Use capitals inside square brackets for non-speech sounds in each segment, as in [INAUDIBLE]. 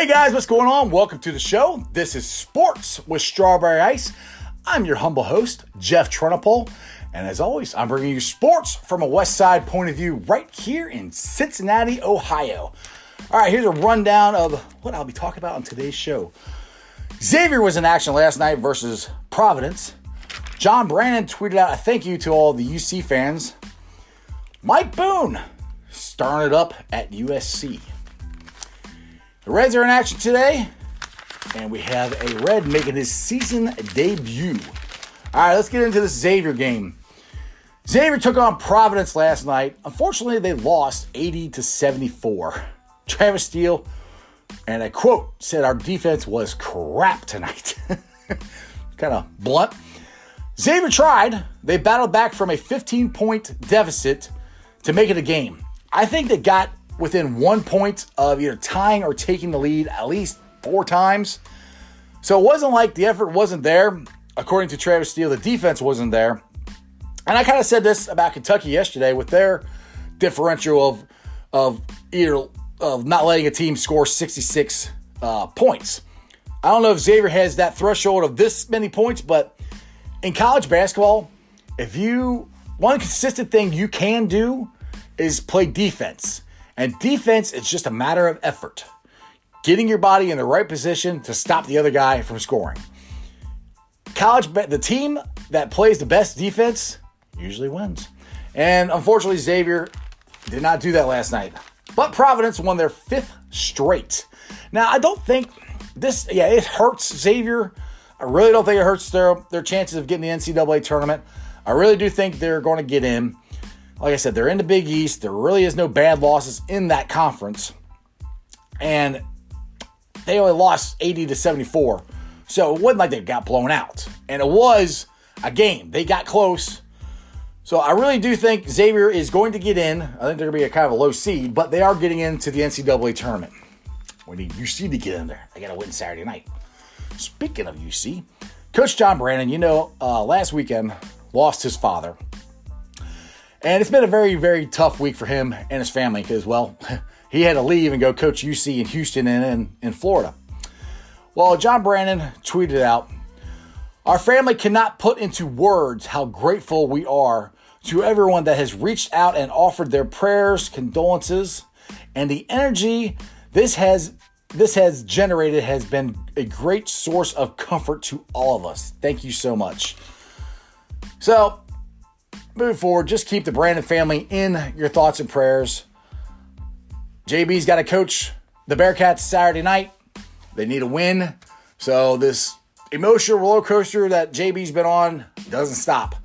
Hey guys, what's going on? Welcome to the show. This is Sports with Strawberry Ice. I'm your humble host, Jeff Trennepohl. And as always, I'm bringing you sports from a West Side point of view right here in Cincinnati, Ohio. All right, here's a rundown of what I'll be talking about on today's show. Xavier was in action last night versus Providence. John Brannen tweeted out a thank you to all the UC fans. Mike Bohn starting it up at USC. The Reds are in action today, and we have a Red making his season debut. All right, let's get into this Xavier game. Xavier took on Providence last night. Unfortunately, they lost 80 to 74. Travis Steele, and I quote, said our defense was crap tonight. [LAUGHS] kind of blunt. Xavier tried. They battled back from a 15 point deficit to make it a game. I think they got within one point of either tying or taking the lead at least four times. So it wasn't like the effort wasn't there. According to Travis Steele, the defense wasn't there. And I kind of said this about Kentucky yesterday with their differential of of either of not letting a team score 66 uh, points. I don't know if Xavier has that threshold of this many points, but in college basketball, if you one consistent thing you can do is play defense. And defense is just a matter of effort. Getting your body in the right position to stop the other guy from scoring. College the team that plays the best defense usually wins. And unfortunately Xavier did not do that last night. But Providence won their fifth straight. Now, I don't think this, yeah, it hurts Xavier. I really don't think it hurts their, their chances of getting the NCAA tournament. I really do think they're going to get in. Like I said, they're in the Big East. There really is no bad losses in that conference. And they only lost 80 to 74. So it wasn't like they got blown out. And it was a game. They got close. So I really do think Xavier is going to get in. I think they're going to be a kind of a low seed, but they are getting into the NCAA tournament. We need UC to get in there. They got to win Saturday night. Speaking of UC, Coach John Brannen, you know, uh, last weekend lost his father. And it's been a very, very tough week for him and his family because, well, [LAUGHS] he had to leave and go coach UC in Houston and in, in Florida. Well, John Brannen tweeted out, Our family cannot put into words how grateful we are to everyone that has reached out and offered their prayers, condolences, and the energy this has this has generated has been a great source of comfort to all of us. Thank you so much. So, moving forward, just keep the Brannen family in your thoughts and prayers. JB's got to coach the Bearcats Saturday night. They need a win. So, this emotional roller coaster that JB's been on doesn't stop.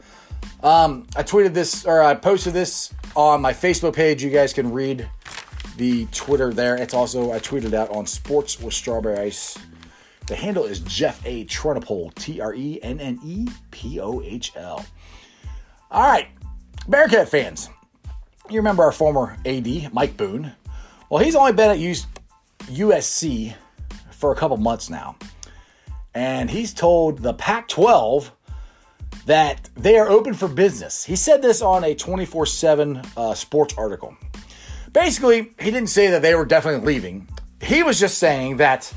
Um, I tweeted this or I posted this on my Facebook page. You guys can read the Twitter there. It's also I tweeted out on Sports with Strawberry Ice. The handle is Jeff A. Trennepohl, T R E N N E P O H L. All right, Bearcat fans, you remember our former AD, Mike Bohn? Well, he's only been at USC for a couple months now. And he's told the Pac 12 that they are open for business. He said this on a 24 uh, 7 sports article. Basically, he didn't say that they were definitely leaving. He was just saying that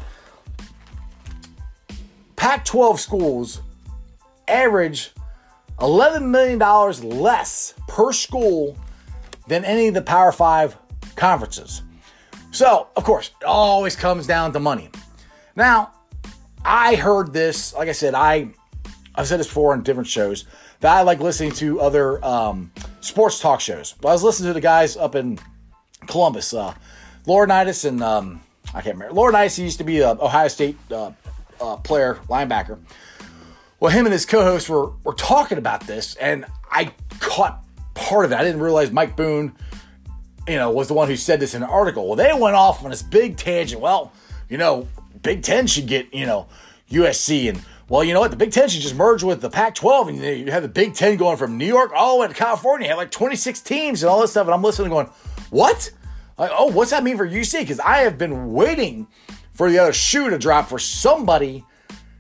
Pac 12 schools average $11 million less per school than any of the Power Five conferences. So, of course, it always comes down to money. Now, I heard this, like I said, I I've said this before on different shows that I like listening to other um, sports talk shows. But I was listening to the guys up in Columbus, uh, Laurinaitis and um, I can't remember. Laurinaitis used to be an Ohio State uh, uh, player, linebacker. Well, him and his co-host were were talking about this, and I caught part of it. I didn't realize Mike Bohn, you know, was the one who said this in an article. Well, they went off on this big tangent. Well, you know, Big Ten should get you know USC and well, you know what? The Big Ten should just merge with the Pac 12, and you have the Big Ten going from New York all the way to California. You have like 26 teams and all this stuff. And I'm listening going, what? Like, oh, what's that mean for UC? Because I have been waiting for the other shoe to drop for somebody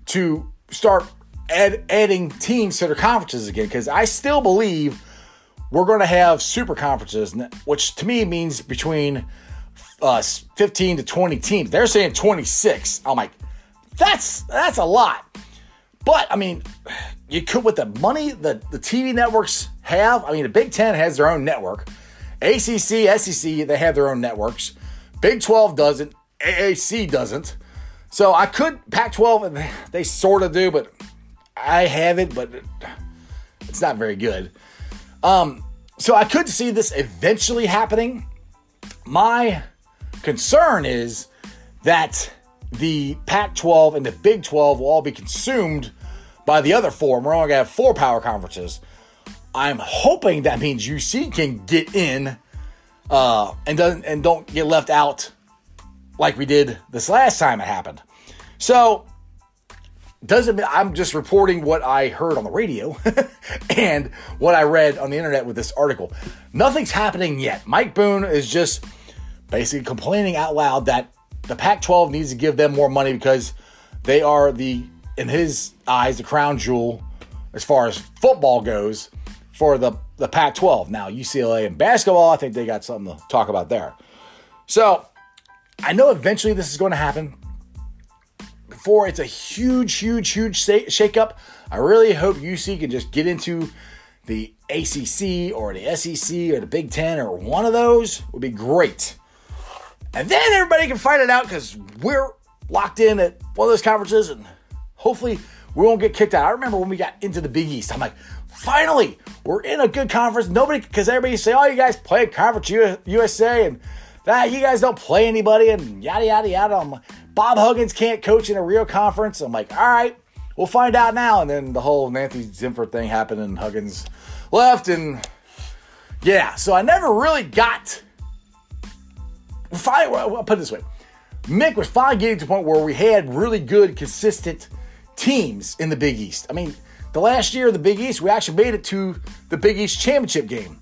to start add, adding teams to their conferences again. Because I still believe we're going to have super conferences, which to me means between uh, 15 to 20 teams. They're saying 26. I'm like, that's that's a lot. But I mean, you could with the money that the TV networks have. I mean, the Big Ten has their own network. ACC, SEC, they have their own networks. Big 12 doesn't. AAC doesn't. So I could Pac 12, and they sort of do, but I have it, but it's not very good. Um, so I could see this eventually happening. My concern is that the Pac 12 and the Big 12 will all be consumed by the other four. We're only going to have four power conferences. I'm hoping that means UC can get in uh, and doesn't and don't get left out like we did this last time it happened. So doesn't I'm just reporting what I heard on the radio [LAUGHS] and what I read on the internet with this article. Nothing's happening yet. Mike Bohn is just basically complaining out loud that the Pac-12 needs to give them more money because they are the in his eyes the crown jewel as far as football goes for the the Pac-12. Now UCLA and basketball, I think they got something to talk about there. So I know eventually this is going to happen. Before it's a huge, huge, huge shakeup, I really hope UC can just get into the ACC or the SEC or the Big Ten or one of those would be great. And then everybody can fight it out because we're locked in at one of those conferences and hopefully we won't get kicked out. I remember when we got into the Big East, I'm like, finally, we're in a good conference. Nobody, because everybody say, oh, you guys play Conference USA and that you guys don't play anybody and yada yada yada. I'm like, Bob Huggins can't coach in a real conference. I'm like, all right, we'll find out now. And then the whole Nancy Zimpher thing happened and Huggins left and yeah, so I never really got. Finally, I'll put it this way: Mick was finally getting to the point where we had really good, consistent teams in the Big East. I mean, the last year of the Big East, we actually made it to the Big East championship game,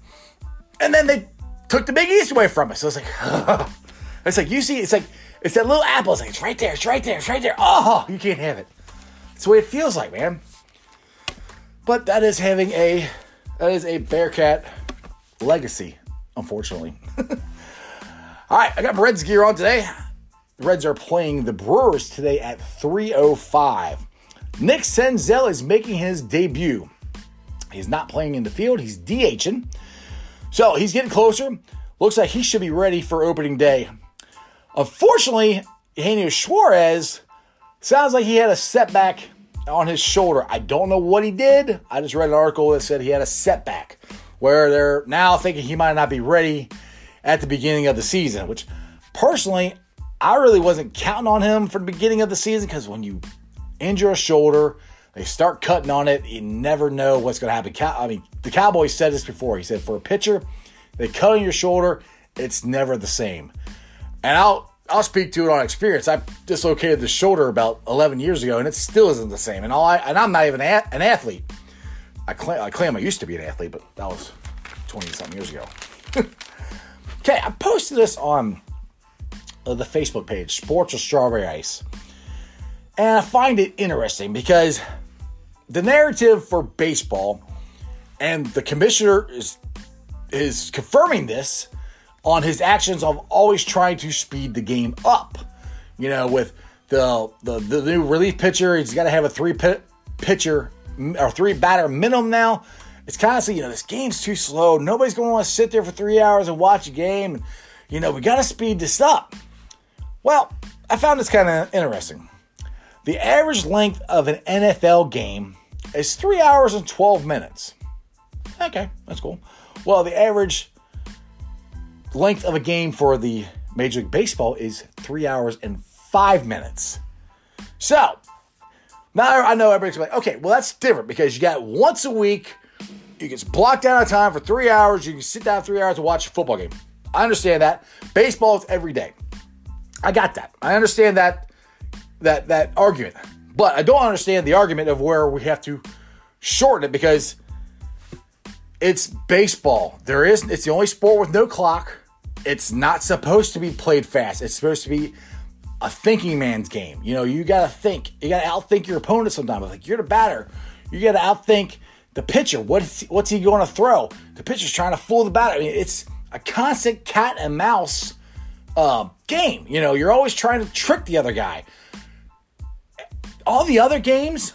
and then they took the Big East away from us. So it's like, [LAUGHS] it's like you see, it's like it's that little apple. It's like it's right there, it's right there, it's right there. Oh, you can't have it. That's the way it feels like, man. But that is having a that is a Bearcat legacy, unfortunately. [LAUGHS] All right, I got Reds gear on today. The Reds are playing the Brewers today at 3:05. Nick Senzel is making his debut. He's not playing in the field. He's DHing. So he's getting closer. Looks like he should be ready for opening day. Unfortunately, Eugenio Suarez sounds like he had a setback on his shoulder. I don't know what he did. I just read an article that said he had a setback where they're now thinking he might not be ready at the beginning of the season, which personally, I really wasn't counting on him for the beginning of the season because when you injure a shoulder, they start cutting on it. You never know what's going to happen. I mean, the Cowboys said this before. He said, for a pitcher, they cut on your shoulder, it's never the same. And I'll I'll speak to it on experience. I dislocated the shoulder about 11 years ago, and it still isn't the same. And all I, and I'm not even a, an athlete. I claim, I claim I used to be an athlete, but that was 20 something years ago. [LAUGHS] okay, I posted this on uh, the Facebook page, Sports with Strawberry Ice. And I find it interesting because the narrative for baseball, and the commissioner is is confirming this on his actions of always trying to speed the game up. You know, with the the, the new relief pitcher, he's got to have a three pit, pitcher or three batter minimum now. It's constantly, you know, this game's too slow. Nobody's going to want to sit there for three hours and watch a game. You know, we got to speed this up. Well, I found this kind of interesting. The average length of an NFL game is three hours and 12 minutes. Okay, that's cool. Well, the average length of a game for the Major League Baseball is three hours and five minutes. So now I know everybody's like, okay, well, that's different because you got once a week, you get blocked out of time for three hours, you can sit down three hours to watch a football game. I understand that. Baseball is every day. I got that. I understand that that that argument. But I don't understand the argument of where we have to shorten it because it's baseball. There is it's the only sport with no clock. It's not supposed to be played fast. It's supposed to be a thinking man's game. You know, you gotta think. You gotta outthink your opponent sometimes. Like you're the batter. You gotta outthink the pitcher. What's what's he going to throw? The pitcher's trying to fool the batter. I mean, it's a constant cat and mouse uh, game. You know, you're always trying to trick the other guy. All the other games,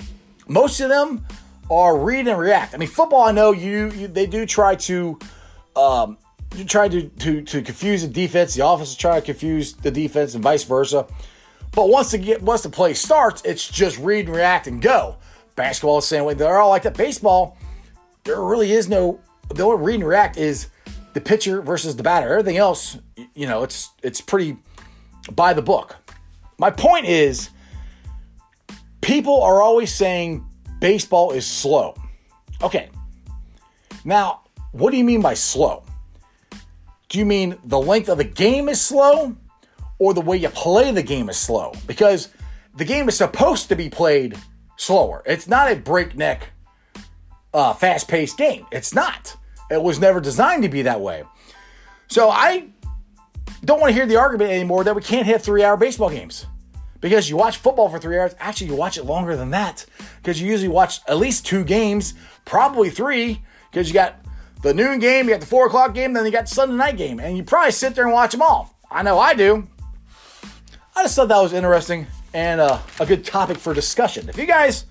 most of them are read and react. I mean, football, I know you, you they do try to um, you try to, to to confuse the defense. The offense is trying to confuse the defense, and vice versa. But once the get once the play starts, it's just read and react and go. Basketball is the same way. They're all like that. Baseball, there really is no the only read and react is the pitcher versus the batter. Everything else, you know, it's it's pretty by the book. My point is, people are always saying baseball is slow. Okay. Now, what do you mean by slow? Do you mean the length of the game is slow or the way you play the game is slow? Because the game is supposed to be played slower. It's not a breakneck, uh, fast paced game. It's not. It was never designed to be that way. So I don't want to hear the argument anymore that we can't have three hour baseball games because you watch football for three hours. Actually, you watch it longer than that because you usually watch at least two games, probably three, because you got the noon game, you got the four o'clock game, then you got the Sunday night game, and you probably sit there and watch them all. I know I do. I just thought that was interesting and uh, a good topic for discussion. If you guys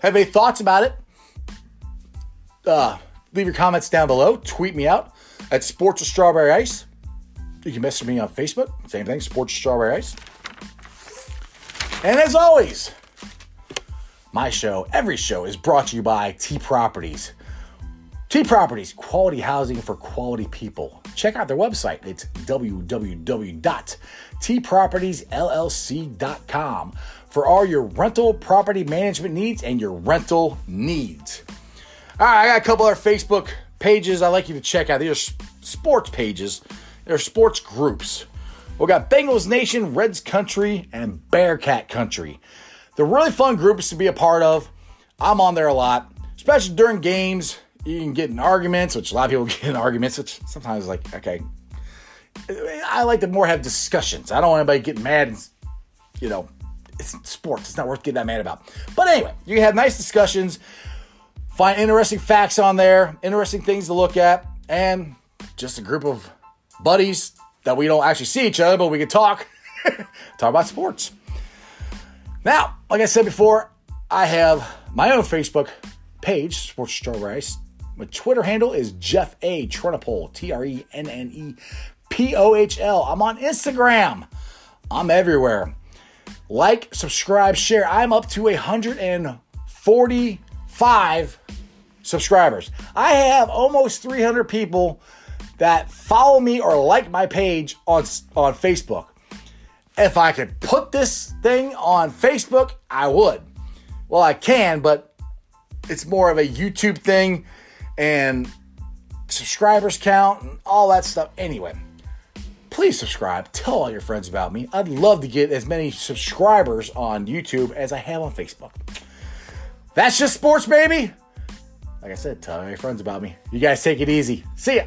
have any thoughts about it, uh, leave your comments down below. Tweet me out at Sports with Strawberry Ice. You can message me on Facebook. Same thing, Sports Strawberry Ice. And as always, my show, every show, is brought to you by T Properties. T Properties, quality housing for quality people. Check out their website. It's www.tpropertiesllc.com for all your rental property management needs and your rental needs. All right, I got a couple other Facebook pages I'd like you to check out. These are sports pages, they're sports groups. We got Bengals Nation, Reds Country, and Bearcat Country. They're really fun groups to be a part of. I'm on there a lot, especially during games. You can get in arguments, which a lot of people [LAUGHS] get in arguments, which sometimes like, okay. I like to more have discussions. I don't want anybody getting mad and, you know, it's sports. It's not worth getting that mad about. But anyway, you have nice discussions, find interesting facts on there, interesting things to look at, and just a group of buddies that we don't actually see each other, but we can talk, [LAUGHS] talk about sports. Now, like I said before, I have my own Facebook page, Sports Strawberry Ice. My Twitter handle is Jeff A. Trennepohl, T R E N N E P O H L. I'm on Instagram. I'm everywhere. Like, subscribe, share. I'm up to 145 subscribers. I have almost 300 people that follow me or like my page on, on Facebook. If I could put this thing on Facebook, I would. Well, I can, but it's more of a YouTube thing and subscribers count and all that stuff. Anyway, please subscribe. Tell all your friends about me. I'd love to get as many subscribers on YouTube as I have on Facebook. That's just sports, baby. Like I said, tell your friends about me. You guys take it easy. See ya.